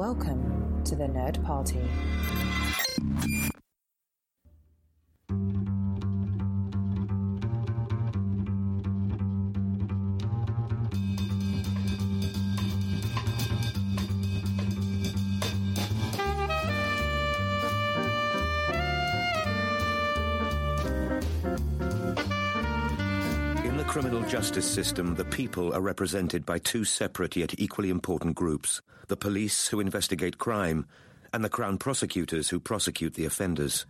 Welcome to the Nerd Party. Justice system, the people are represented by two separate yet equally important groups the police, who investigate crime, and the Crown prosecutors, who prosecute the offenders.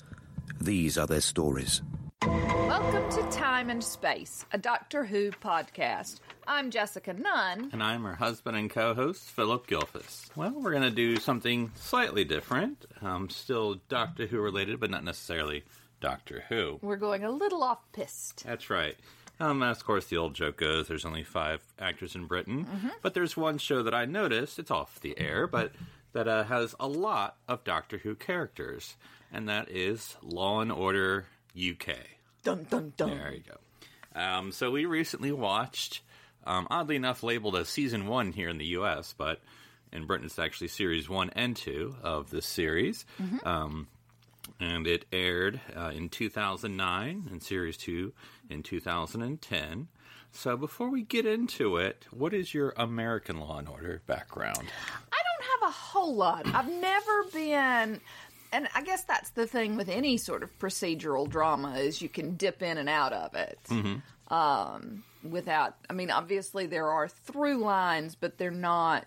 These are their stories. Welcome to Time and Space, a Doctor Who podcast. I'm Jessica Nunn. And I'm her husband and co host, Philip Gilfus. Well, we're going to do something slightly different. Um, still Doctor Who related, but not necessarily Doctor Who. We're going a little off piste. That's right. Um, as of course, the old joke goes there's only five actors in Britain, but there's one show that I noticed, it's off the air, but that uh, has a lot of Doctor Who characters, and that is Law and Order UK. Dun dun dun. There you go. Um, so we recently watched, um, oddly enough, labeled as season one here in the U.S., but in Britain it's actually series one and two of this series. Um, and it aired uh, in 2009 and series 2 in 2010 so before we get into it what is your american law and order background I don't have a whole lot. I've never been. And I guess that's the thing with any sort of procedural drama is you can dip in and out of it. Um, without, I mean, obviously there are through lines, but they're not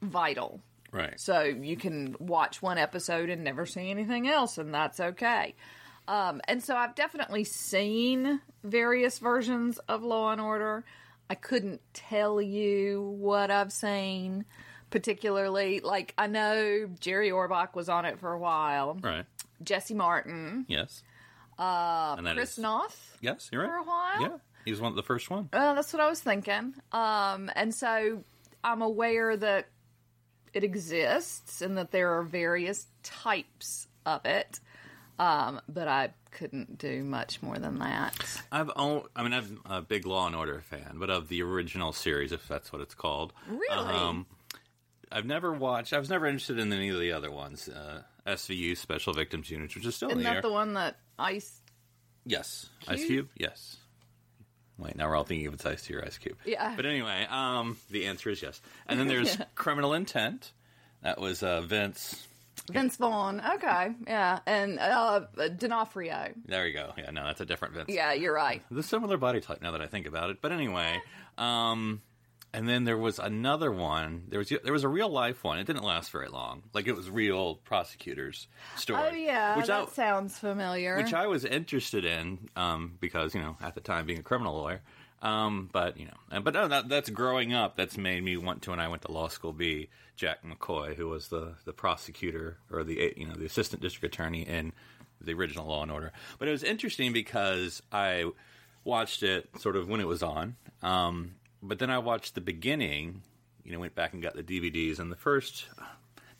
vital. Right So you can watch one episode and never see anything else, and that's okay. Um, and so I've definitely seen various versions of Law and Order. I couldn't tell you what I've seen particularly. Like I know Jerry Orbach was on it for a while. right Jesse Martin, yes uh Chris is- Noth. yes you're right for a while? yeah he was one of the first one Uh, that's what I was thinking. Um, and so I'm aware that it exists and that there are various types of it. Um, but I couldn't do much more than that. i've o- i mean i'm a big law and order fan but of the original series if that's what it's called Really? um I've never watched. I was never interested in any of the other ones. Uh, SVU, Special Victims Unit, which is still Isn't in the that air. the one that Ice? Yes. Cube? Ice Cube? Yes. Wait, now we're all thinking of its Ice to your Ice Cube. Yeah. But anyway, um, the answer is yes. And then there's Criminal Intent. That was uh, Vince. Vince Vaughn. Okay, yeah, and uh, D'Onofrio. There you go. Yeah, no, that's a different Vince. Yeah, you're right. The similar body type now that I think about it. But anyway, um, and then there was another one. There was there was a real life one. It didn't last very long. Like it was real prosecutors story. Oh yeah, which that I, sounds familiar. which I was interested in um, because you know at the time being a criminal lawyer. Um, but you know, but no, that, that's growing up. That's made me want to. When I went to law school, be Jack McCoy, who was the the prosecutor or the you know the assistant district attorney in the original Law and Order. But it was interesting because I watched it sort of when it was on. Um, but then I watched the beginning. You know, went back and got the DVDs, and the first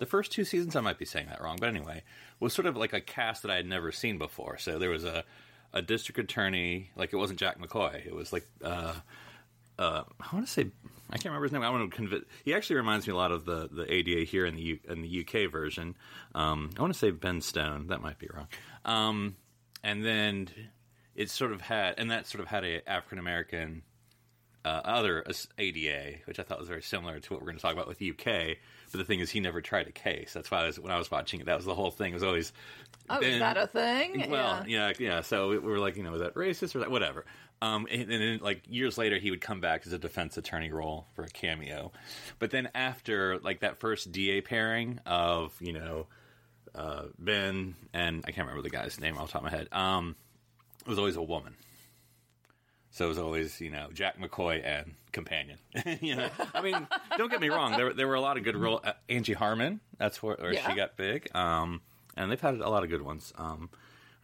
the first two seasons, I might be saying that wrong, but anyway, was sort of like a cast that I had never seen before. So there was a, a district attorney, like it wasn't Jack McCoy. It was like, uh, uh, I want to say, I can't remember his name. I want to convince. He actually reminds me a lot of the, the ADA here in the U, in the UK version. Um, I want to say Ben Stone. That might be wrong. Um, and then it sort of had, and that sort of had a African American uh, other ADA, which I thought was very similar to what we're going to talk about with UK. But the thing is, he never tried a case. That's why I was, when I was watching it, that was the whole thing. It was always oh, is that a thing? Well, yeah, yeah. So we were like, you know, is that racist or that whatever? Um, and, and then like years later, he would come back as a defense attorney role for a cameo. But then after like that first DA pairing of you know uh, Ben and I can't remember the guy's name off the top of my head. Um, it was always a woman. So it was always, you know, Jack McCoy and companion. you know, I mean, don't get me wrong. There, there were a lot of good role. Uh, Angie Harmon, that's where, where Yeah. she got big. Um, and they've had a lot of good ones. Um,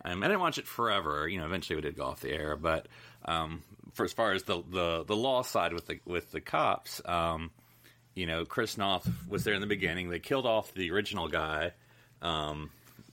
um, I didn't watch it forever. You know, eventually we did go off the air. But um, for as far as the, the, the law side with the with the cops, um, you know, Chris Noth was there in the beginning. They killed off the original guy. Um,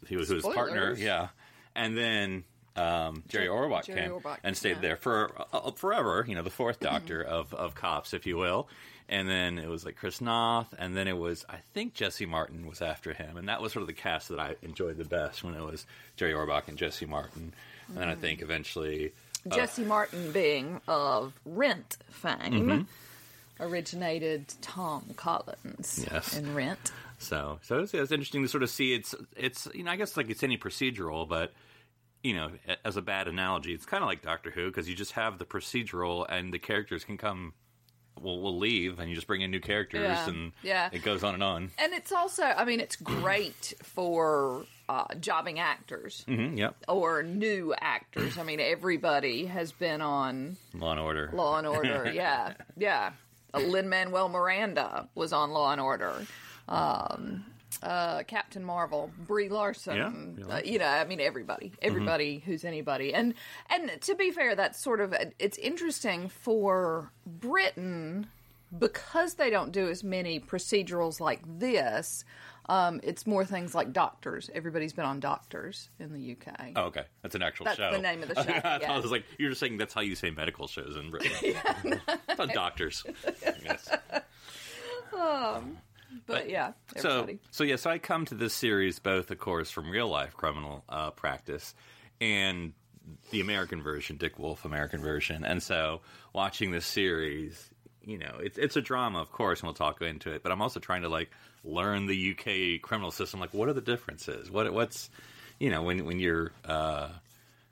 he was his partner, yeah. And then um, Jerry Orbach Jerry came Orbach, and stayed yeah. there for uh, uh forever. You know, the fourth mm-hmm. Doctor of of cops, if you will. And then it was like Chris Noth, and then it was I think Jesse Martin was after him, and that was sort of the cast that I enjoyed the best when it was Jerry Orbach and Jesse Martin. And then I think mm-hmm. eventually uh, Jesse Martin being of Rent fame. Mm-hmm. Originated Tom Collins Yes. in Rent. So, so it's, it's interesting to sort of see. It's, it's you know, I guess like it's any procedural, but you know, as a bad analogy, it's kind of like Doctor Who because you just have the procedural and the characters can come, will will leave, and you just bring in new characters, Yeah. and Yeah. it goes on and on. And it's also, I mean, it's great for uh, jobbing actors Mm-hmm, yep, or new actors. I mean, everybody has been on Law and Order. Law and Order. Yeah, yeah. Uh, Lin Manuel Miranda was on Law and Order. Um, uh, Captain Marvel, Brie Larson. Yeah, Mm-hmm. Uh, you know, I mean, everybody, everybody who's anybody. And and to be fair, that's sort of it's interesting for Britain because they don't do as many procedurals like this. Um, it's more things like doctors. Everybody's been on doctors in the UK. Oh, okay, that's an actual That's show. the name of the show, I yeah. it was like you're just saying that's how you say medical shows in Britain. It's not doctors. Yes. but yeah, So, everybody. so yeah, so I come to this series both, of course, from real life criminal uh, practice and the American version, Dick Wolf American version, and so watching this series, you know, it's it's a drama, of course, and we'll talk into it. But I'm also trying to like learn the UK criminal system. Like, what are the differences? What what's you know when when you're uh,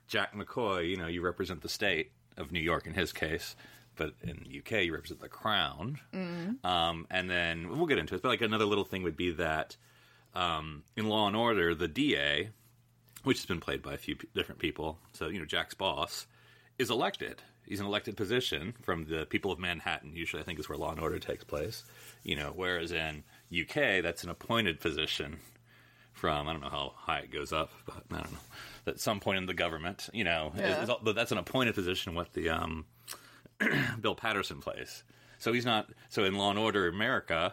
Jack McCoy, you know, you represent the state of New York in his case. But in the UK, you represent the crown. Um, and then we'll get into it. But like another little thing would be that um, in Law and Order, the DA, which has been played by a few p- different people, so you know Jack's boss is elected. He's an elected position from the people of Manhattan. Usually, I think is where Law and Order takes place. You know, whereas in UK, that's an appointed position from I don't know how high it goes up, but I don't know. At some point in the government, you know, Yeah. it's- but that's an appointed position. What the um, Bill Paterson plays. So he's not. So in Law and Order America,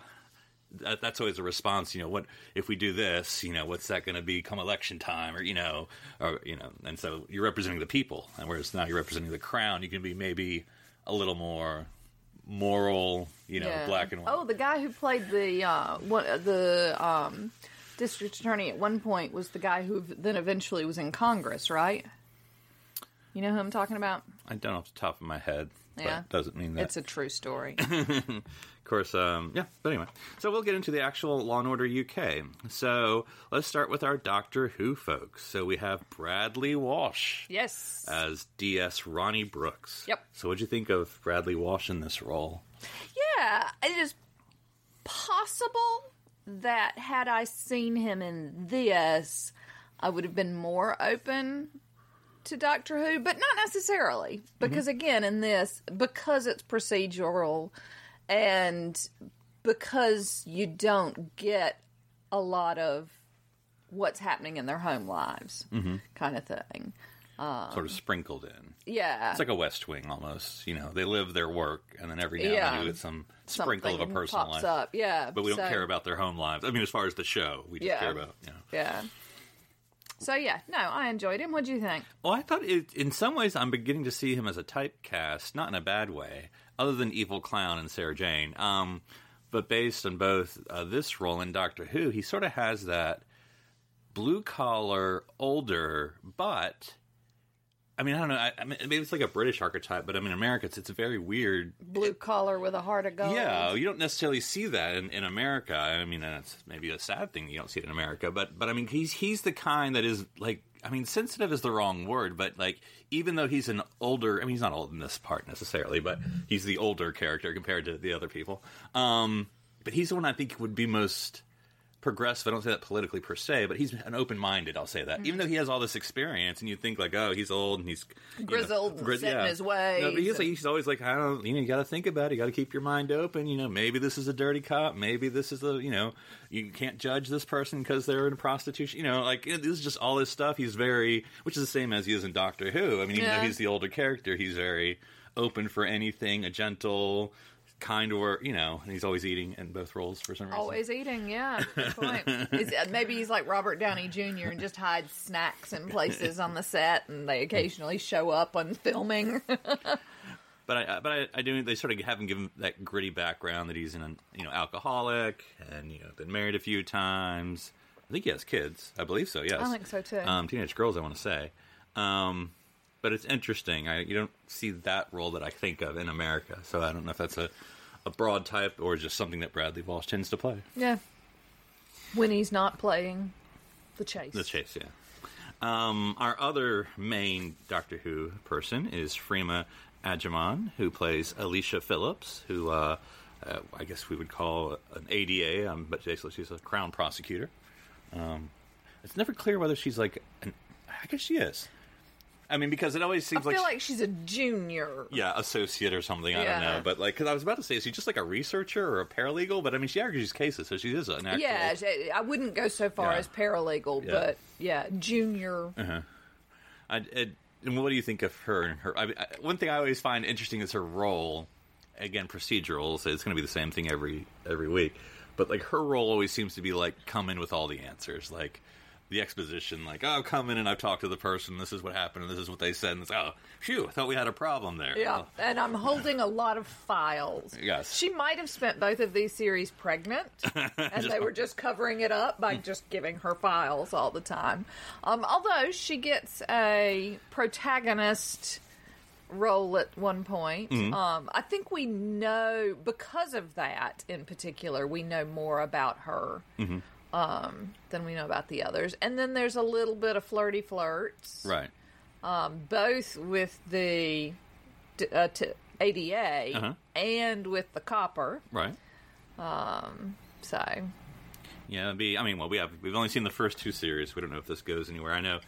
that, that's always a response. You know, what if we do this? You know, what's that going to be come election time? Or you know, or you know, and so you're representing the people, and whereas now you're representing the crown, you can be maybe a little more moral. You know, Yeah. black and white. Oh, the guy who played the uh, one, the um, district attorney at one point was the guy who then eventually was in Congress, right? You know who I'm talking about? I don't off the top of my head. Yeah. But doesn't mean that. It's a true story. of course, um, yeah. But anyway, so we'll get into the actual Law and Order UK. So let's start with our Doctor Who folks. So we have Bradley Walsh yes. as DS Ronnie Brooks. Yep. So what'd you think of Bradley Walsh in this role? yeah, it is possible that had I seen him in this, I would have been more open to Doctor Who, but not necessarily. Because mm-hmm. again, in this, because it's procedural and because you don't get a lot of what's happening in their home lives mm-hmm. kind of thing. Um, sort of sprinkled in. Yeah. It's like a West Wing almost. You know, they live their work, and then every now and then you get some sprinkle of a personal pops life. up. Yeah. But we don't care about their home lives. I mean, as far as the show, we just Yeah. care about, you know. Yeah. So yeah, no, I enjoyed him. What do you think? Well, I thought it, in some ways I'm beginning to see him as a typecast, not in a bad way, other than Evil Clown and Sarah Jane. Um, but based on both uh, this role and Doctor Who, he sort of has that blue collar, older, but. I mean, I don't know. I, I mean, maybe it's like a British archetype, but I mean, America, it's, it's a very weird Blue collar with a heart of gold. yeah, you don't necessarily see that in, in America. I mean, that's maybe a sad thing you don't see it in America, but but I mean, he's he's the kind that is like, I mean, sensitive is the wrong word, but like, even though he's an older, I mean, he's not old in this part necessarily, but he's the older character compared to the other people. Um, but he's the one I think would be most progressive. I don't say that politically per se, but he's an open minded. I'll say that, Mm-hmm. even though he has all this experience, and you think like, oh, he's old and he's know, Grizzled and set in his way. No, but he's like, he's always like, I don't, you know, you got to think about it. You got to keep your mind open. You know, maybe this is a dirty cop. Maybe this is a, you know, you can't judge this person because they're in prostitution. You know, like this is just all this stuff. He's very, which is the same as he is in Doctor Who. I mean, even Yeah. though he's the older character, he's very open for anything. A gentle, kind of work, you know, and he's always eating in both roles for some reason. Always eating, yeah. Good point. He's- uh, maybe he's like Robert Downey Jr. and just hides snacks in places on the set, and they occasionally show up on filming. But I, but I, I do. They sort of have him give him that gritty background that he's an you know alcoholic and you know been married a few times. I think he has kids. I believe so. Yes, I think so, too. Um, teenage girls, I want to say. Um, but it's interesting. I you don't see that role that I think of in America. So I don't know if that's a a broad type or just something that Bradley Walsh tends to play. yeah. When he's not playing the chase. The chase, yeah. Um, our other main Doctor Who person is Freema Agyeman, who plays Alicia Phillips, who uh, uh, I guess we would call an ADA, um, but basically she's a Crown prosecutor. Um, it's never clear whether she's like, an, I guess she is. I mean, because it always seems like I seems feel like, like, she's a junior. yeah, associate or something. I don't Yeah. know, but like, because I was about to say, is she just like a researcher or a paralegal? But I mean, she argues cases, so she is an actual. Yeah, she- I wouldn't go so far Yeah. as paralegal, Yeah. but yeah, junior. Uh-huh. I, it, and what do you think of her? And her I, I, one thing I always find interesting is her role. Again, procedural, so it's going to be the same thing every every week. But like her role always seems to be like come in with all the answers, like the exposition, like oh, I've come in and I've talked to the person. This is what happened, and this is what they said. And it's oh, phew, I thought we had a problem there. Yeah, Well, and I'm holding a lot of files. Yes. She might have spent both of these series pregnant, and they were just covering it up by just giving her files all the time. Um, although she gets a protagonist role at one point. Um, I think we know, because of that in particular, we know more about her. Um, than we know about the others, and then there's a little bit of flirty flirts, right. both with the uh, t- ADA Uh-huh. and with the copper. Right. So Yeah, it'd be. I mean, well, we have we've only seen the first two series. We don't know if this goes anywhere. I know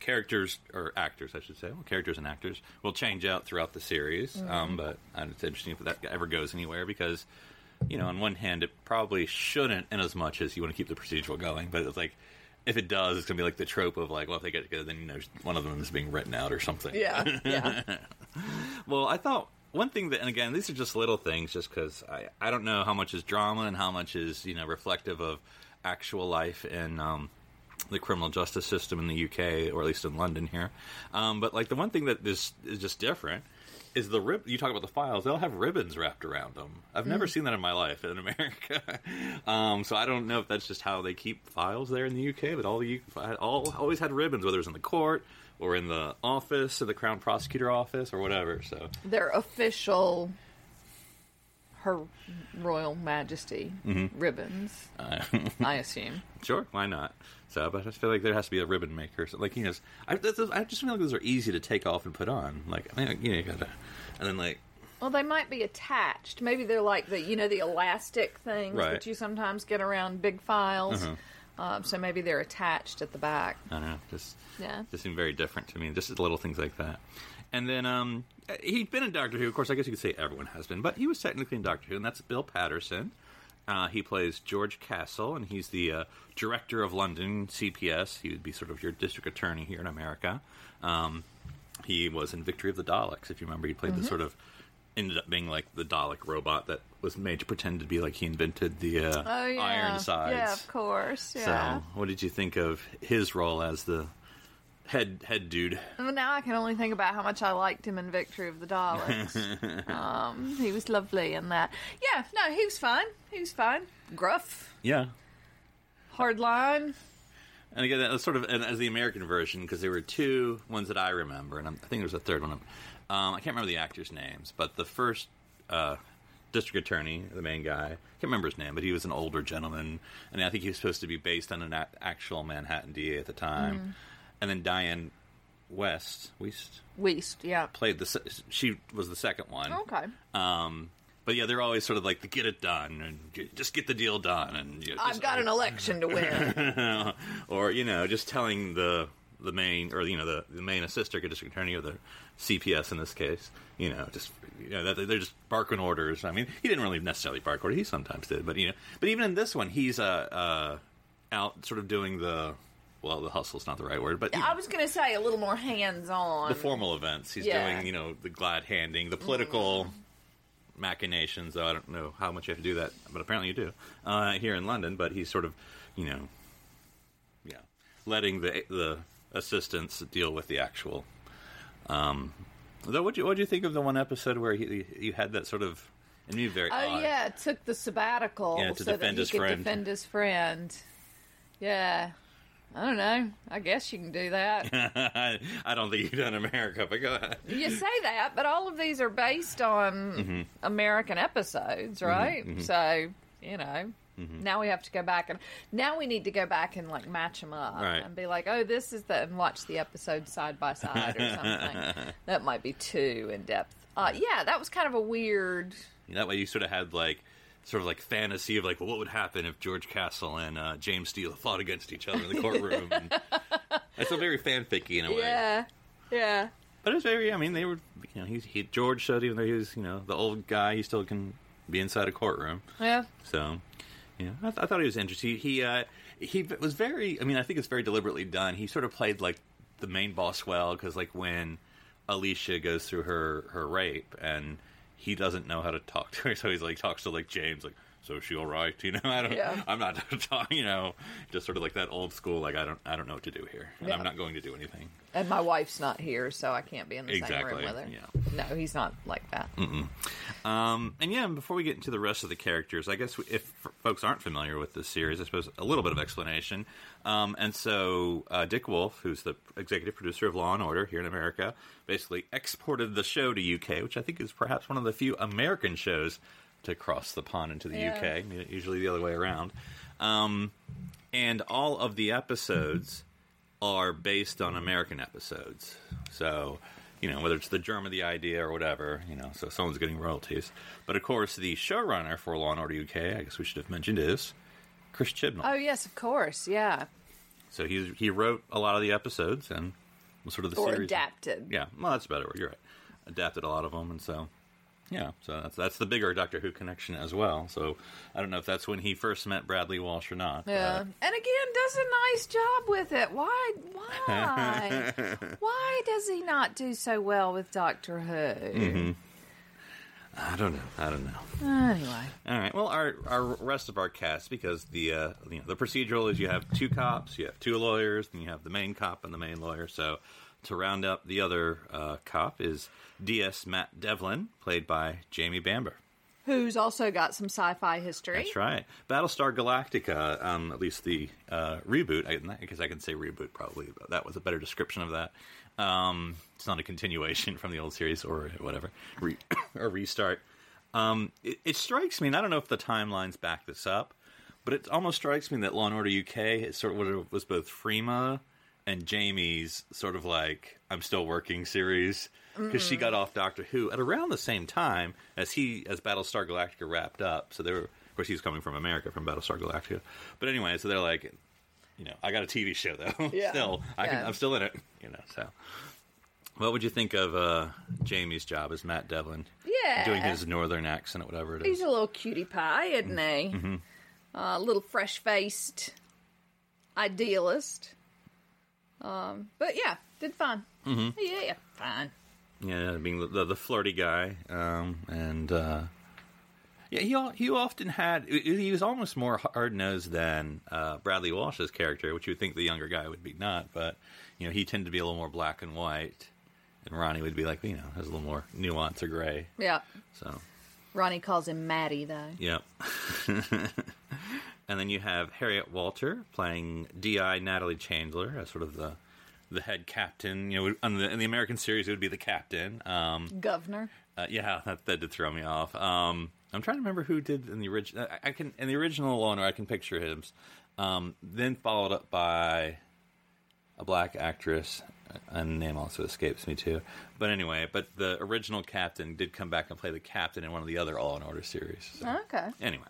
characters or actors, I should say, well, characters and actors will change out throughout the series. Um, but it's interesting if that ever goes anywhere because, you know, on one hand, it probably shouldn't, in as much as you want to keep the procedural going. But it's like. If it does, it's gonna be like the trope of like, well, if they get together, then you know one of them is being written out or something. yeah, yeah. Well, I thought one thing that, and again, these are just little things, just because I, I don't know how much is drama and how much is you know reflective of actual life in um, the criminal justice system in the UK or at least in London here. Um, but like the one thing that is is just different is the rib. You talk about the files; they'll have ribbons wrapped around them. I've never seen that in my life in America. um, so I don't know if that's just how they keep files there in the UK. But all the all always had ribbons, whether it was in the court or in the office of the Crown Prosecutor office or whatever. So Their official, Her Royal Majesty Mm-hmm. ribbons. uh, I assume. Sure, why not? So, but I just feel like there has to be a ribbon maker. So, like you know, I, I just feel like those are easy to take off and put on. Like, I mean, you know, you gotta, and then like, Well, they might be attached. Maybe they're like the you know the elastic things Right. that you sometimes get around big files. Uh-huh. Um, so maybe they're attached at the back. I don't know, just Yeah. just seem very different to me. Just little things like that. And then um, he'd been in Doctor Who. Of course, I guess you could say everyone has been, but he was technically in Doctor Who, and that's Bill Paterson. Uh, he plays George Castle, and he's the uh, director of London CPS. He would be sort of your district attorney here in America. Um, he was in Victory of the Daleks, if you remember. He played the sort of ended up being like the Dalek robot that was made to pretend to be like he invented the uh, Oh yeah, iron sides. Yeah, of course. Yeah. So, what did you think of his role as the head head dude? Well, now I can only think about how much I liked him in Victory of the Daleks. um, he was lovely in that. Yeah, no, he was fine. He was fine. Gruff, Yeah. hard line. And again, that was sort of and as the American version because there were two ones that I remember, and I'm, I think there was a third one. Um, I can't remember the actors' names, but the first uh, district attorney, the main guy, I can't remember his name, but he was an older gentleman, and I think he was supposed to be based on an a- actual Manhattan DA at the time. And then Diane West, West Wiest, yeah. played the. se- She was the second one. Okay. Um, but yeah, they're always sort of like the get it done and just get the deal done, and you know, I've got an election to win. or you know, just telling the the main or you know the, the main assistant district attorney or the CPS in this case, you know, just you know that they're just barking orders. I mean, he didn't really necessarily bark orders; he sometimes did, but you know, but even in this one, he's uh, uh out sort of doing the well, the hustle's not the right word, but I was going to say a little more hands on. the formal events. He's Yeah. doing you know the glad handing, the political. machinations. Though I don't know how much you have to do that, but apparently you do uh, here in London. But he's sort of, you know, yeah, letting the the assistants deal with the actual. Um, though, what you what do you think of the one episode where he, you had that sort of and you very Oh odd. yeah, it took the sabbatical Yeah, to so defend that he his could friend. defend his friend. Yeah, I don't know. I guess you can do that. I don't think you've done America, but go ahead. you say that, but all of these are based on Mm-hmm. American episodes, right? So you know. Mm-hmm. Now we have to go back and now we need to go back and like match them up Right. and be like, oh, this is the and watch the episode side by side or something. that might be too in depth. Uh, yeah, that was kind of a weird. That way, you sort of had like sort of like fantasy of like, well, what would happen if George Castle and uh, James Steele fought against each other in the courtroom? it's a very fanficky in a way. Yeah, yeah. But it's very. I mean, they were. You know, he, he George showed even though he was you know the old guy, he still can be inside a courtroom. Yeah. So, you know, I, th- I thought he was interesting. He he, uh, he was very. I mean, I think it's very deliberately done. He sort of played like the main boss well because like when Alicia goes through her her rape and he doesn't know how to talk to her, so he's like talks to like James like. So is she all right? You know, I don't. Yeah. I'm not talking. You know, just sort of like that old school. Like I don't. I don't know what to do here, and Yeah. I'm not going to do anything. And my wife's not here, so I can't be in the same room with her. yeah. No, he's not like that. Um, and yeah, before we get into the rest of the characters, I guess if folks aren't familiar with this series, I suppose a little bit of explanation. Um, and so uh, Dick Wolf, who's the executive producer of Law and Order here in America, basically exported the show to UK, which I think is perhaps one of the few American shows to cross the pond into the Yeah. UK. Usually the other way around. Um, and all of the episodes are based on American episodes. So, you know, whether it's the germ of the idea or whatever, you know, so someone's getting royalties. But of course, the showrunner for Law and Order UK, I guess we should have mentioned, is Chris Chibnall. Oh yes, of course, yeah. So he he wrote a lot of the episodes and was sort of the Or series. adapted. Yeah, well, that's a better word. You're right. Adapted a lot of them, and so yeah, so that's that's the bigger Doctor Who connection as well. So I don't know if that's when he first met Bradley Walsh or not. Yeah. And again, does a nice job with it. Why? Why? why does he not do so well with Doctor Who? Mm-hmm. I don't know. I don't know. Anyway, All right. Well, our our rest of our cast because the uh, you know the procedural is you have two cops, you have two lawyers, and you have the main cop and the main lawyer. So to round up the other uh, cop is D.S. Matt Devlin, played by Jamie Bamber. who's also got some sci-fi history? That's right. Battlestar Galactica, um, at least the uh, reboot. I guess I can say reboot probably. But that was a better description of that. Um, it's not a continuation from the old series or whatever, Re- or restart. Um, it, it strikes me, and I don't know if the timelines back this up, but it almost strikes me that Law and Order UK is sort of was both Freema and Jamie's sort of like I'm still working series because she got off Doctor Who at around the same time as he as Battlestar Galactica wrapped up. So they were, of course, he's coming from America from Battlestar Galactica. But anyway, so they're like, you know, I got a TV show though. Yeah. still, I can, Yeah. I'm still in it. You know, so. What would you think of uh, Jamie's job as Matt Devlin? Yeah. doing his northern accent, or whatever it is. He's a little cutie pie, isn't he? Mm-hmm. Uh, a little fresh-faced idealist. Um, but yeah, did fine. Mm-hmm. Yeah, yeah, fine. Yeah, being the, the, the flirty guy, um, and uh, yeah, he he often had he was almost more hard nosed than uh, Bradley Walsh's character, which you would think the younger guy would be not, but you know he tended to be a little more black and white, and Ronnie would be like you know has a little more nuance or gray. Yeah. So Ronnie calls him Maddie, though. Yep. and then you have Harriet Walter playing DI Natalie Chandler as sort of the the head captain. You know, on the, in the American series, it would be the captain. Um, Governor. uh, yeah, that, that did throw me off. Um, I'm trying to remember who did in the original. I, I can in the original Order, I can picture him. Um, then followed up by a black actress, A name also escapes me too. But anyway, but the original captain did come back and play the captain in one of the other Law and Order series. So, Okay. Anyway,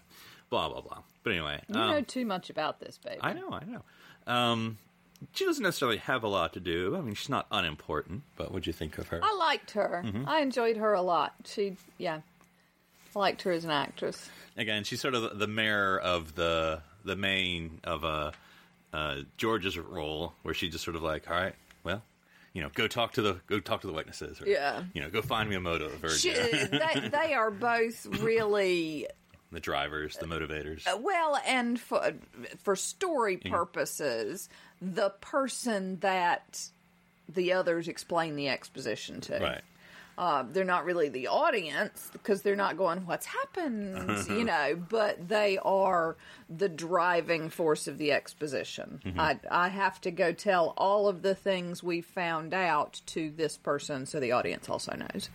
blah blah blah. But anyway, You um, know too much about this, baby. I know, I know. Um, she doesn't necessarily have a lot to do. I mean, she's not unimportant. But what'd you think of her? I liked her. Mm-hmm. I enjoyed her a lot. She, yeah, I liked her as an actress. again, she's sort of the mayor of the the main of uh, uh, George's role, where she just sort of like, all right, well, you know, go talk to the go talk to the witnesses, or Yeah. you know, go find me a motive, or She, they, they are both really the drivers, the motivators. well, and for for story purposes, the person that the others explain the exposition to. right. Uh, they're not really the audience because they're not going, "What's happened?" you know, but they are the driving force of the exposition. I I have to go tell all of the things we found out to this person, so the audience also knows.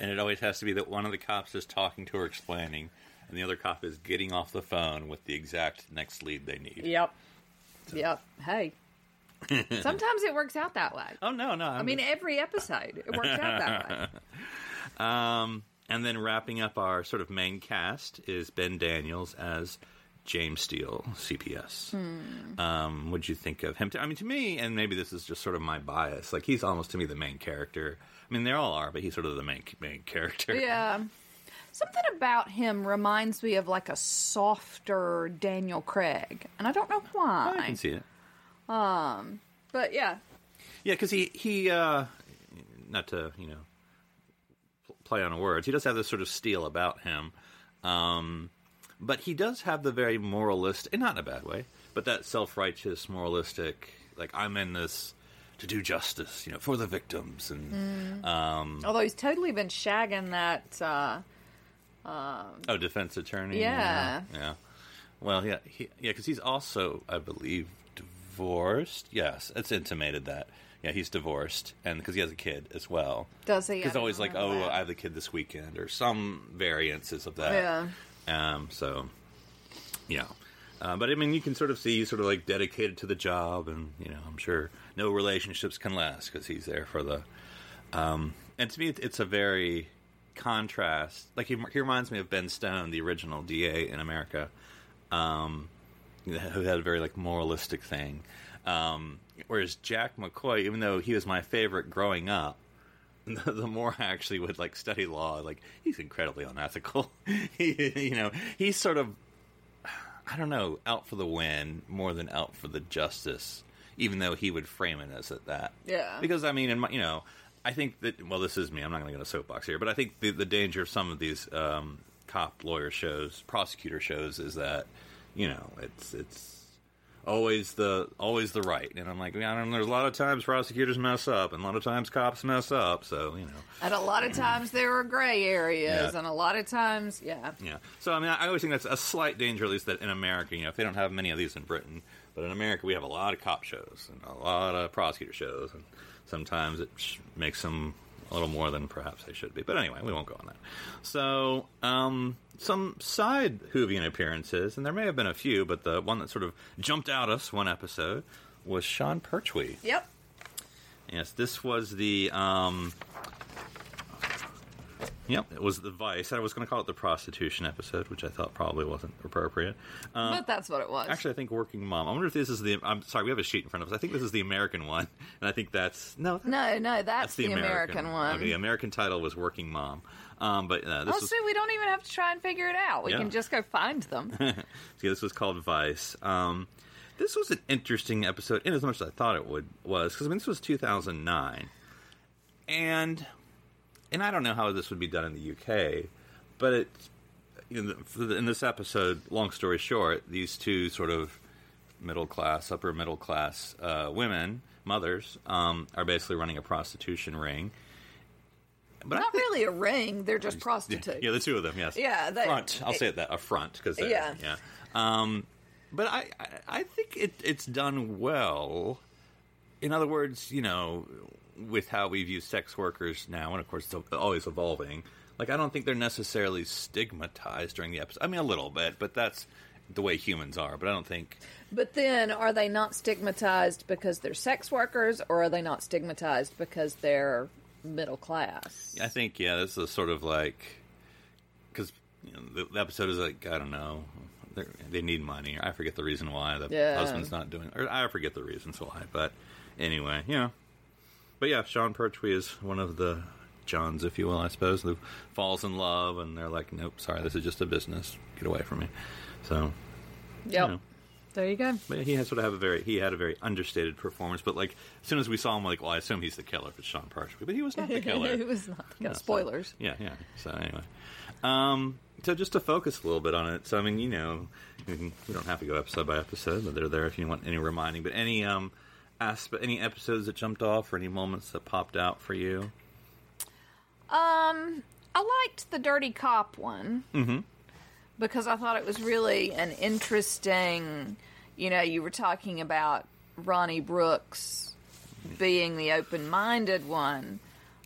And it always has to be that one of the cops is talking to her, explaining, and the other cop is getting off the phone with the exact next lead they need. Yep. Yep. Hey. Sometimes it works out that way. Oh no, no. I mean, every episode it works out that way. Um, and then wrapping up our sort of main cast is Ben Daniels as James Steele, CPS. Um, what'd you think of him? I mean, to me, and maybe this is just sort of my bias. Like he's almost to me the main character. I mean, they all are, but he's sort of the main main character. Yeah. Something about him reminds me of like a softer Daniel Craig, and I don't know why. I can see it. Um, But yeah, Yeah, because he he uh, not to you know play on words. He does have this sort of steel about him, um, but he does have the very moralistic, and not in a bad way, but that self righteous, moralistic. Like I'm in this to do justice, you know, for the victims, and um, although he's totally been shagging that. Uh, oh, defense attorney. Yeah. yeah. yeah. Well, yeah, he, yeah, because he's also, I believe, divorced. Yes, it's intimated that. Yeah, he's divorced, and because he has a kid as well. Does he? Because always like, oh, that. I have a kid this weekend, or some variances of that. yeah, Um. So, yeah. Uh, but I mean, you can sort of see he's sort of like dedicated to the job, and you know, I'm sure no relationships can last because he's there for the. Um, and to me, it- it's a very contrast. Like he, he reminds me of Ben Stone, the original DA in America, um, who had a very like moralistic thing. Um, whereas Jack McCoy, even though he was my favorite growing up, the, the more I actually would like study law, like he's incredibly unethical. he, you know, he's sort of, I don't know, out for the win more than out for the justice. Even though he would frame it as at that, Yeah. Because I mean, in my, you know, I think that well, this is me. I'm not going to go to soapbox here, but I think the, the danger of some of these um, cop lawyer shows, prosecutor shows, is that you know it's it's always the always the right, and I'm like, I don't know. There's a lot of times prosecutors mess up, and a lot of times cops mess up. So you know, and a lot of times there are gray areas, Yeah. and a lot of times, yeah, yeah. So I mean, I always think that's a slight danger, at least that in America, you know, if they don't have many of these in Britain, but in America we have a lot of cop shows and a lot of prosecutor shows, and sometimes it makes them a little more than perhaps they should be. But anyway, we won't go on that. So, um, some side Whovian appearances, and there may have been a few, but the one that sort of jumped out us one episode was Sean Pertwee. yep, Yes, this was the um Yep, it was the Vice. I was going to call it the prostitution episode, which I thought probably wasn't appropriate. Um, but that's what it was. actually, I think Working Mom. I wonder if this is the. I'm sorry, we have a sheet in front of us. I think this is the American one, and I think that's no. no, no, that's, That's the, American, one. Okay, the American title was Working Mom, um, but uh, this well, was see, we don't even have to try and figure it out. We Yeah. can just go find them. See, this was called Vice. Um, this was an interesting episode, in as much as I thought it would was because I mean this was 2009, and and I don't know how this would be done in the UK, but it know, for the- in this episode, long story short, these two sort of middle class, upper middle class uh, women, mothers, um, are basically running a prostitution ring. But Not think- really a ring; they're just prostitutes. yeah, the two of them, yes. Yeah, they- front. I'll say it that a front because Yeah. yeah. Um, but I, I, I think it, it's done well. In other words, you know, with how we view sex workers now, and of course it's always evolving. Like I don't think they're necessarily stigmatized during the episode. I mean, a little bit, but that's the way humans are. But I don't think But then, are they not stigmatized because they're sex workers, or are they not stigmatized because they're middle class? I think yeah, this is sort of like because you know, the, the episode is like I don't know, they need money. I forget the reason why the Yeah. husband's not doing, or I forget the reasons why. But anyway, yeah. But yeah, Sean Pertwee is one of the Johns, if you will, I suppose, who falls in love, and they're like, "Nope, sorry, this is just a business. Get away from me." So yeah. you know. There you go. But he has sort of have a very he had a very understated performance. But like as soon as we saw him, like, well, I assume he's the killer if it's Sean Pertwee, but he was not the killer. it was not. Yeah, so- spoilers. yeah, yeah. So anyway, um, so just to focus a little bit on it. So I mean, you know, we, can, we don't have to go episode by episode, but they're there if you want any reminding. But any um, aspect, any episodes that jumped off, or any moments that popped out for you? Um, I liked the Dirty Cop one Mm-hmm. because I thought it was really an interesting. You know, you were talking about Ronnie Brooks being the open-minded one,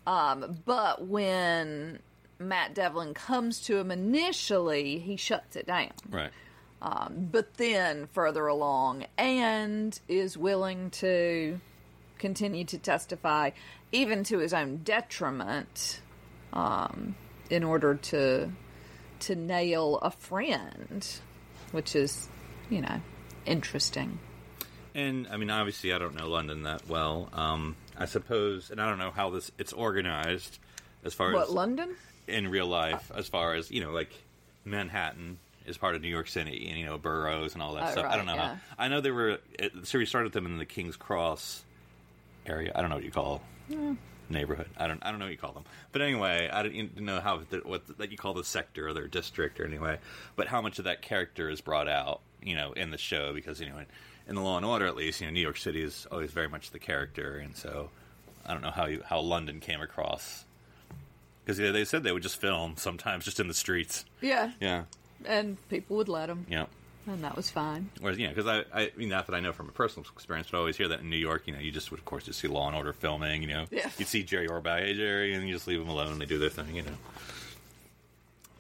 um, but when Matt Devlin comes to him initially, he shuts it down. Right. But then further along and is willing to continue to testify even to his own detriment um, in order to to nail a friend which is you know interesting. And I mean, obviously, I don't know London that well. Um, I suppose, and I don't know how this it's organized as far as what as london? in real life, as far as you know, like Manhattan is part of New York City, and you know boroughs and all that Oh, stuff. I don't know yeah. how. I know they were. The series started them in the King's Cross area. I don't know what you call hmm. neighborhood. I don't. I don't know what you call them. But anyway, I don't know how the, what that you call the sector or their district or anyway. But how much of that character is brought out, you know, in the show because you know. In, in the Law and Order, at least, you know, New York City is always very much the character, and so I don't know how you how London came across because yeah, they said they would just film sometimes just in the streets. yeah Yeah, and people would let them. yeah. and that was fine Whereas, you know, because I, I mean, not that I know from a personal experience, but I always hear that in New York, you know, you just would, of course, just see Law and Order filming. You know, Yeah. you'd see Jerry Orbach, hey Jerry, and you just leave them alone. They do their thing, you know.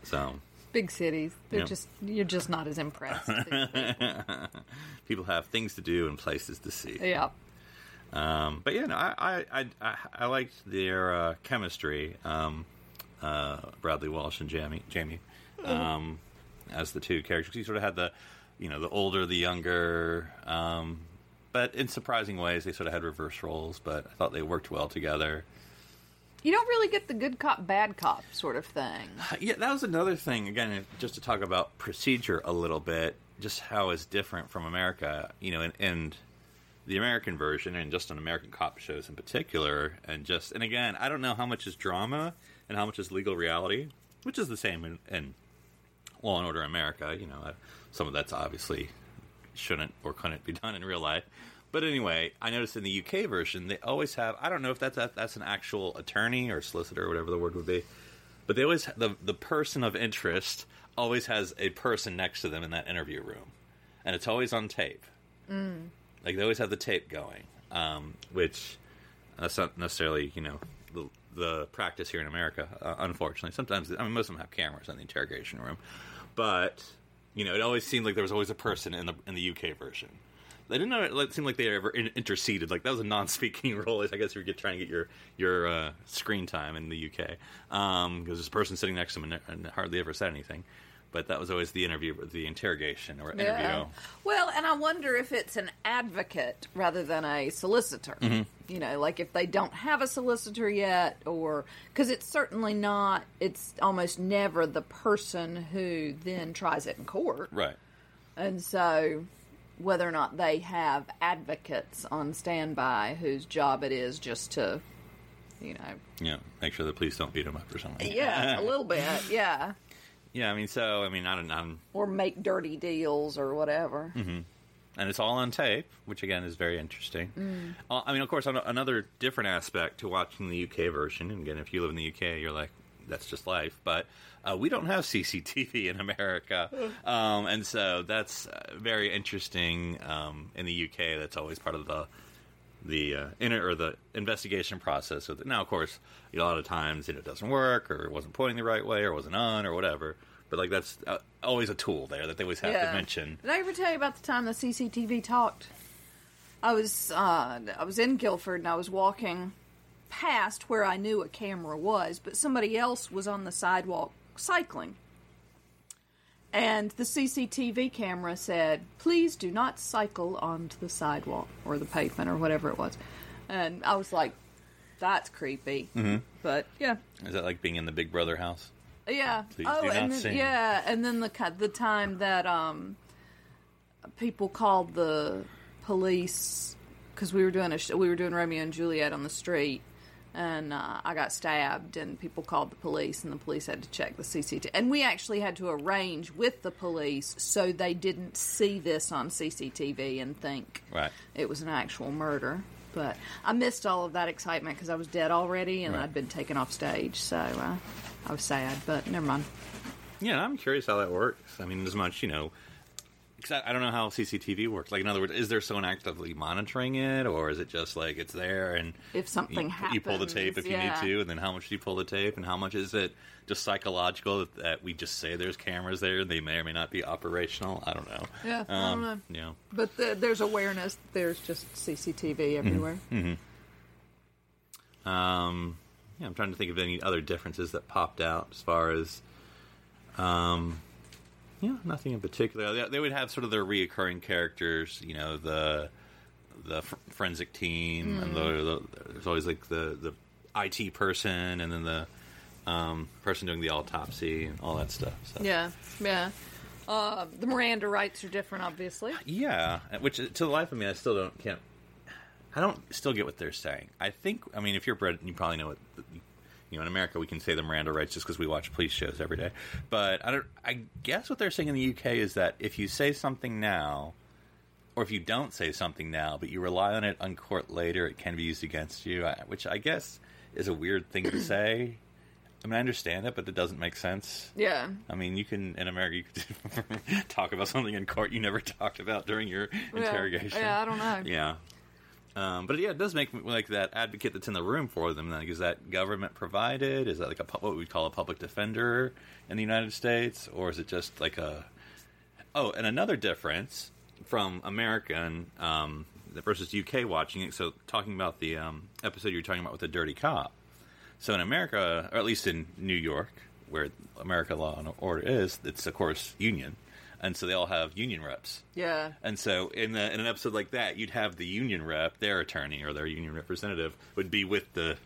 So big cities they're Yeah. just you're just not as impressed people have things to do and places to see. yeah Um, but yeah, no, I I, I, I, I liked their uh, chemistry, um, uh, Bradley Walsh and Jamie, Jamie, um, as the two characters. You sort of had the, you know, the older, the younger, um, but in surprising ways, they sort of had reverse roles. But I thought they worked well together. you don't really get the good cop bad cop sort of thing Yeah, that was another thing. Again, just to talk about procedure a little bit, just how it's different from America. You know, and, and the American version, and just on American cop shows in particular, and just and again, I don't know how much is drama and how much is legal reality, which is the same in, in Law and Order America. You know, some of that's obviously shouldn't or couldn't be done in real life. But anyway, I noticed in the UK version they always have. I don't know if that's that, that's an actual attorney or solicitor or whatever the word would be, but they always the the person of interest always has a person next to them in that interview room, and it's always on tape. Like they always have the tape going, um, which that's not necessarily you know the, the practice here in America. Uh, unfortunately, sometimes I mean most of them have cameras in the interrogation room, but you know it always seemed like there was always a person in the in the UK version. They didn't know it seemed like they ever in- interceded. Like that was a non-speaking role. I guess you're trying to get your your uh, screen time in the UK, because there's a person sitting next to them and, and hardly ever said anything. But that was always the interview, the interrogation or interview. Yeah. Well, and I wonder if it's an advocate rather than a solicitor. Mm-hmm. You know, like if they don't have a solicitor yet, or because it's certainly not, it's almost never the person who then tries it in court. Right. And so, whether or not they have advocates on standby whose job it is just to, you know, Yeah. Make sure the police don't beat them up or something. yeah, a little bit, yeah, Yeah, I mean, so I mean, I don't, I'm, or make dirty deals or whatever. Mm-hmm. and it's all on tape, which again is very interesting. Mm. Uh, I mean, of course, another different aspect to watching the UK version. And again, if you live in the UK, you're like, that's just life. But uh, we don't have CCTV in America, um, and so that's uh, very interesting um, in the UK. That's always part of the the uh, inner or the investigation process. So that, now, of course, a lot of times you know, it doesn't work, or it wasn't pointing the right way, or wasn't on, or whatever. But like that's uh, always a tool there that they always have to mention. Did I ever tell you about the time the CCTV talked? I was uh, I was in Guildford and I was walking past where I knew a camera was, but somebody else was on the sidewalk cycling. And the CCTV camera said, "Please do not cycle onto the sidewalk or the pavement or whatever it was." And I was like, "That's creepy." Mm-hmm. But yeah, Is that like being in the Big Brother house? yeah. Please oh, and then, sing. yeah, and then the the time that um people called the police because we were doing a sh- we were doing Romeo and Juliet on the street, and uh, I got stabbed, and people called the police, and the police had to check the CCTV, and we actually had to arrange with the police so they didn't see this on CCTV and think Right. it was an actual murder. But I missed all of that excitement because I was dead already, and Right. I'd been taken off stage, so uh, I was sad. But never mind. Yeah, I'm curious how that works. I mean, as much you know, because I, I don't know how CCTV works. Like, in other words, is there someone actively monitoring it, or is it just like it's there and If something you, you pull the tape happens, if you need to, and then how much do you pull the tape, and how much is it just psychological that, that we just say there's cameras there, and they may or may not be operational? I don't know. Yeah, I um, don't know. You know, But the, there's awareness. There's just CCTV everywhere. Um, yeah, I'm trying to think of any other differences that popped out as far as, um, yeah, nothing in particular. They, they would have sort of their reoccurring characters, you know, the the forensic team, and the, the, there's always like the the IT person, and then the um, person doing the autopsy and all that stuff. So. Yeah, yeah. Uh, the Miranda rights are different, obviously. Yeah, which to the life of me, I still don't can't. I don't still get what they're saying. I think, I mean, if you're bred, you probably know what. You know, in America, we can say the Miranda rights just because we watch police shows every day. But I don't. I guess what they're saying in the UK is that if you say something now, or if you don't say something now, but you rely on it on court later, it can be used against you. I- Which I guess is a weird thing to say. I mean, I understand it, but it doesn't make sense. Yeah. I mean, you can in America you could talk about something in court you never talked about during your interrogation. Yeah, I don't know. Yeah. Um, but yeah, it does make me like that advocate that's in the room for them. Like, is that government provided? Is that like a what we call a public defender in the United States, or is it just like a? Oh, and another difference from American um, versus UK watching it. So talking about the um, episode you were talking about with the dirty cop. So in America, or at least in New York, where America law and order is, it's of course union, and so they all have union reps. Yeah. And so in, the, in an episode like that, you'd have the union rep, their attorney or their union representative would be with the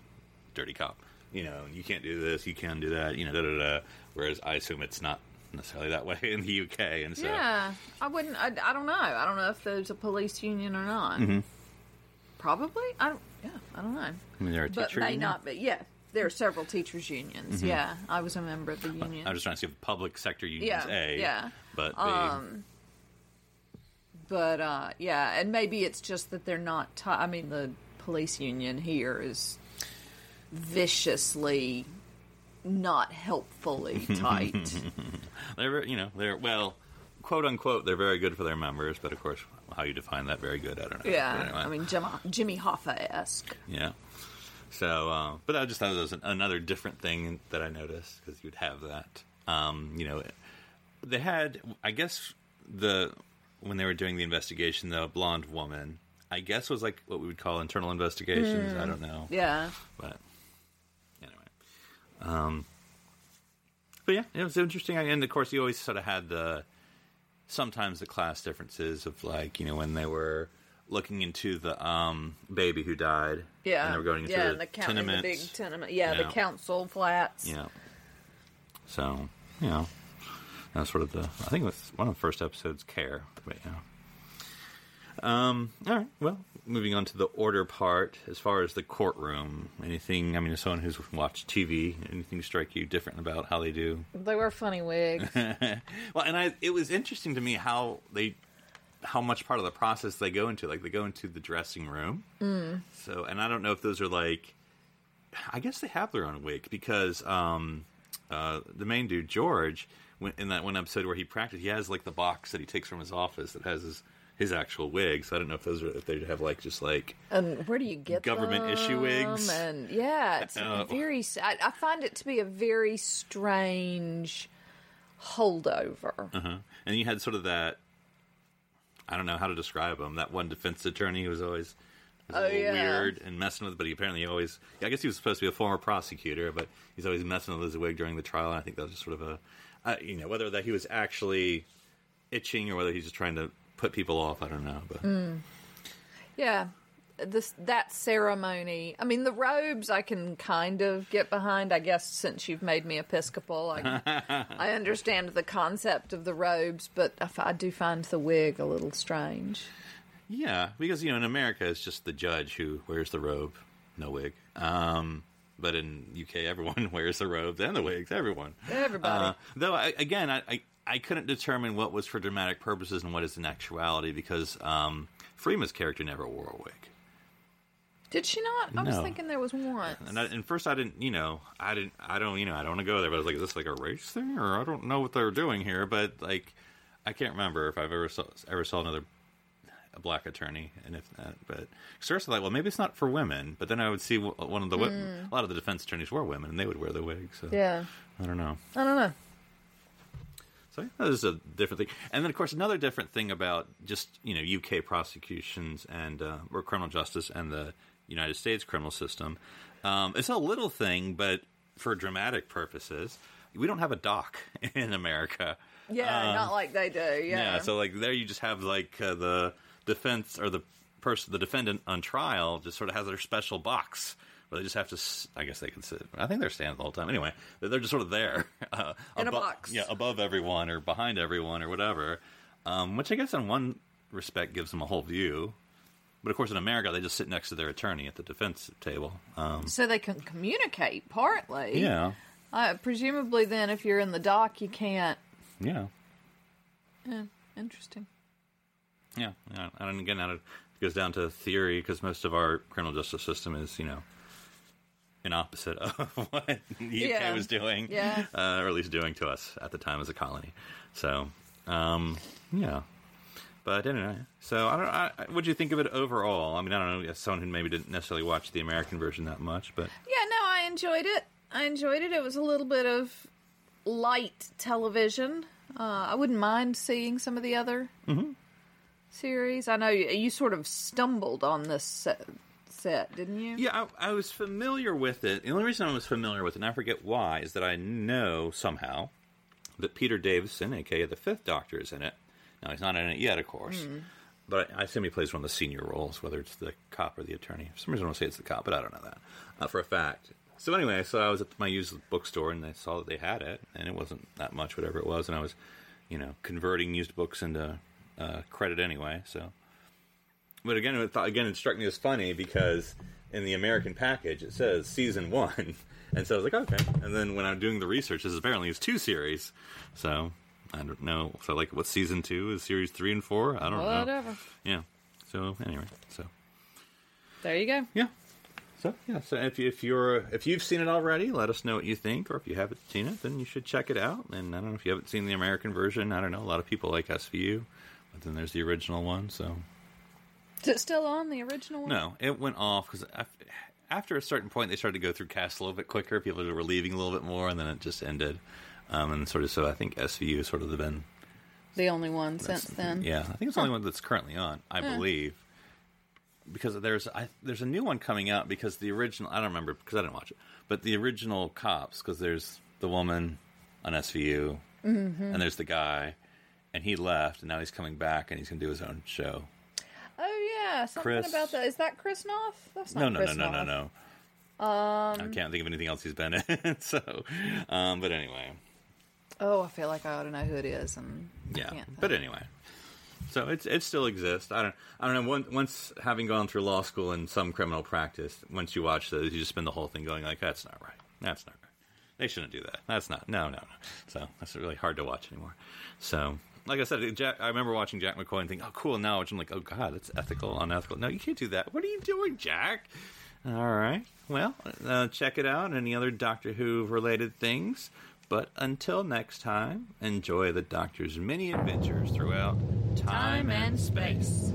dirty cop. You know, you can't do this, you can do that, you know, da da da. Whereas I assume it's not necessarily that way in the UK, and so Yeah. I wouldn't. I, I don't know. I don't know if there's a police union or not. Mm-hmm. Probably. I don't. Yeah. I don't know. I mean, they're a But may union? not be. Yeah. There are several teachers unions. Yeah. I was a member of the union. I'm just trying to see if public sector unions Yeah, A, yeah. but B, Um, but uh, yeah, and maybe it's just that they're not. T- I mean, the police union here is viciously not helpfully tight. they're you know they're well, quote unquote, they're very good for their members, but of course, how you define that very good, I don't know. yeah, anyway. I mean Jim, Jimmy Hoffa esque. Yeah. So, uh, but I just thought it was an, another different thing that I noticed because you'd have that. Um, you know, they had, I guess, the when they were doing the investigation, the blonde woman, I guess, was like what we would call internal investigations. I don't know, Yeah, but anyway. Um, but yeah, it was interesting. And of course, you always sort of had the sometimes the class differences of like you know when they were looking into the um baby who died. yeah, and they were going into yeah, the, the count, in the tenements. big tenement. Yeah, Yeah. the council flats. Yeah. So, you know, that's sort of the. I think it was one of the first episodes, Care. But yeah. Um. All right. Well, moving on to the order part. As far as the courtroom, anything? I mean, as someone who's watched TV, anything strike you different about how they do? They were funny wigs. Well, and I, it was interesting to me how they, how much part of the process they go into. Like they go into the dressing room. Mm. So, and I don't know if those are like, I guess they have their own wig because um, uh, the main dude George, when, in that one episode where he practiced, he has like the box that he takes from his office that has his his actual wig. So I don't know if those are if they have like just like and where do you get Government issue wigs. And yeah, it's Uh, very. I, I find it to be a very strange holdover. Uh-huh. And you had sort of that. I don't know how to describe him. That one defense attorney who was always was a Oh, little yeah. weird and messing with, but he apparently always. I guess he was supposed to be a former prosecutor, but he's always messing with his wig during the trial. And I think that was just sort of a, uh, you know, whether that he was actually itching or whether he's just trying to put people off. I don't know, but Yeah. This that ceremony. I mean, the robes I can kind of get behind. I guess since you've made me Episcopal, I, I understand the concept of the robes, but I do find the wig a little strange. Yeah, because you know in America it's just the judge who wears the robe, no wig. Um, but in UK everyone wears the robes and the wigs. Everyone, Everybody. Uh, though I, again, I, I I couldn't determine what was for dramatic purposes and what is in actuality because um, Freema's character never wore a wig. Did she not? I was thinking there was one. And, I, and first, I didn't, you know, I didn't, I don't, you know, I don't want to go there. But I was like, is this like a race thing, or I don't know what they're doing here. But like, I can't remember if I've ever saw, ever saw another a black attorney, and if that. But first, I thought, well, maybe it's not for women. But then I would see one of the wo- a lot of the defense attorneys were women, and they would wear the wig. So yeah, I don't know. I don't know. So yeah, that is a different thing. And then, of course, another different thing about just you know UK prosecutions and uh, or criminal justice and the United States criminal system. Um, it's a little thing, but for dramatic purposes, we don't have a dock in America. Yeah, not like they do. Yeah. Yeah, so like there, you just have like uh, the defense or the person, the defendant on trial, just sort of has their special box. Where they just have to, I guess they can sit. I think they're standing the whole time. Anyway, they're just sort of there, uh, In a box. yeah, above everyone or behind everyone or whatever. Um, which I guess in one respect gives them a whole view. But of course, in America, they just sit next to their attorney at the defense table. Um, so they can communicate partly. yeah, Uh, presumably, then, if you're in the dock, you can't. yeah. Yeah, interesting. Yeah, yeah. and again, that goes down to theory because most of our criminal justice system is, you know, an opposite of what the UK Yeah. was doing, Yeah. uh, or at least doing to us at the time as a colony. So, um, yeah. But anyway, so I don't. I, what do you think of it overall? I mean, I don't know. As someone who maybe didn't necessarily watch the American version that much, but Yeah, no, I enjoyed it. I enjoyed it. It was a little bit of light television. Uh, I wouldn't mind seeing some of the other series. I know you, you sort of stumbled on this set, set didn't you? Yeah, I, I was familiar with it. The only reason I was familiar with it, and I forget why, is that I know somehow that Peter Davison, aka the Fifth Doctor, is in it. Now he's not in it yet, of course, but I assume he plays one of the senior roles, whether it's the cop or the attorney. For some reason, I want to say it's the cop, but I don't know that uh, for a fact. So anyway, so I was at my used bookstore and I saw that they had it, and it wasn't that much, whatever it was, and I was, you know, converting used books into uh, credit anyway. So but again, it, again, it struck me as funny because in the American package it says season one, and so I was like, okay. And then when I'm doing the research, this apparently is two series, so I don't know. So I like, what season two is series three and four? I don't know. Whatever. Yeah. So anyway, so There you go. yeah. So yeah. So if you, if you're if you've seen it already, let us know what you think. Or if you haven't seen it, then you should check it out. And I don't know if you haven't seen the American version. I don't know. A lot of people like SVU, but then there's the original one. So Is it still on the original one? No, it went off because after a certain point, they started to go through cast a little bit quicker. People were leaving a little bit more, and then it just ended. Um, and sort of, so I think SVU has sort of been, The only one since then. yeah, I think it's the only one that's currently on, I believe. Because there's I, there's a new one coming out because the original I don't remember because I didn't watch it, but the original cops because there's the woman on SVU and there's the guy, and he left and now he's coming back and he's gonna do his own show. Oh yeah, something Chris- about that. Is that Chris Noth? That's No, not no, Chris no, no, no, Noth. no. Um, I can't think of anything else he's been in. so, um, but anyway, Oh, I feel like I ought to know who it is, and yeah. But anyway, so it's it still exists. I don't I don't know. Once, once having gone through law school and some criminal practice, once you watch those, you just spend the whole thing going like, "That's not right. That's not right. They shouldn't do that. That's not. No, no, no." So that's really hard to watch anymore. So. Like I said, Jack, I remember watching Jack McCoy and thinking, "Oh, cool!" Now I'm like, "Oh God, it's ethical, unethical." No, you can't do that. What are you doing, Jack? All right. Well, uh, check it out. Any other Doctor Who related things. But until next time, enjoy the Doctor's many adventures throughout time, and space.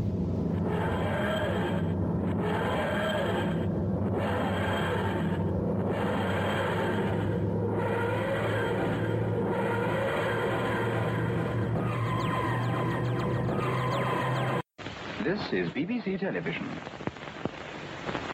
This is BBC Television.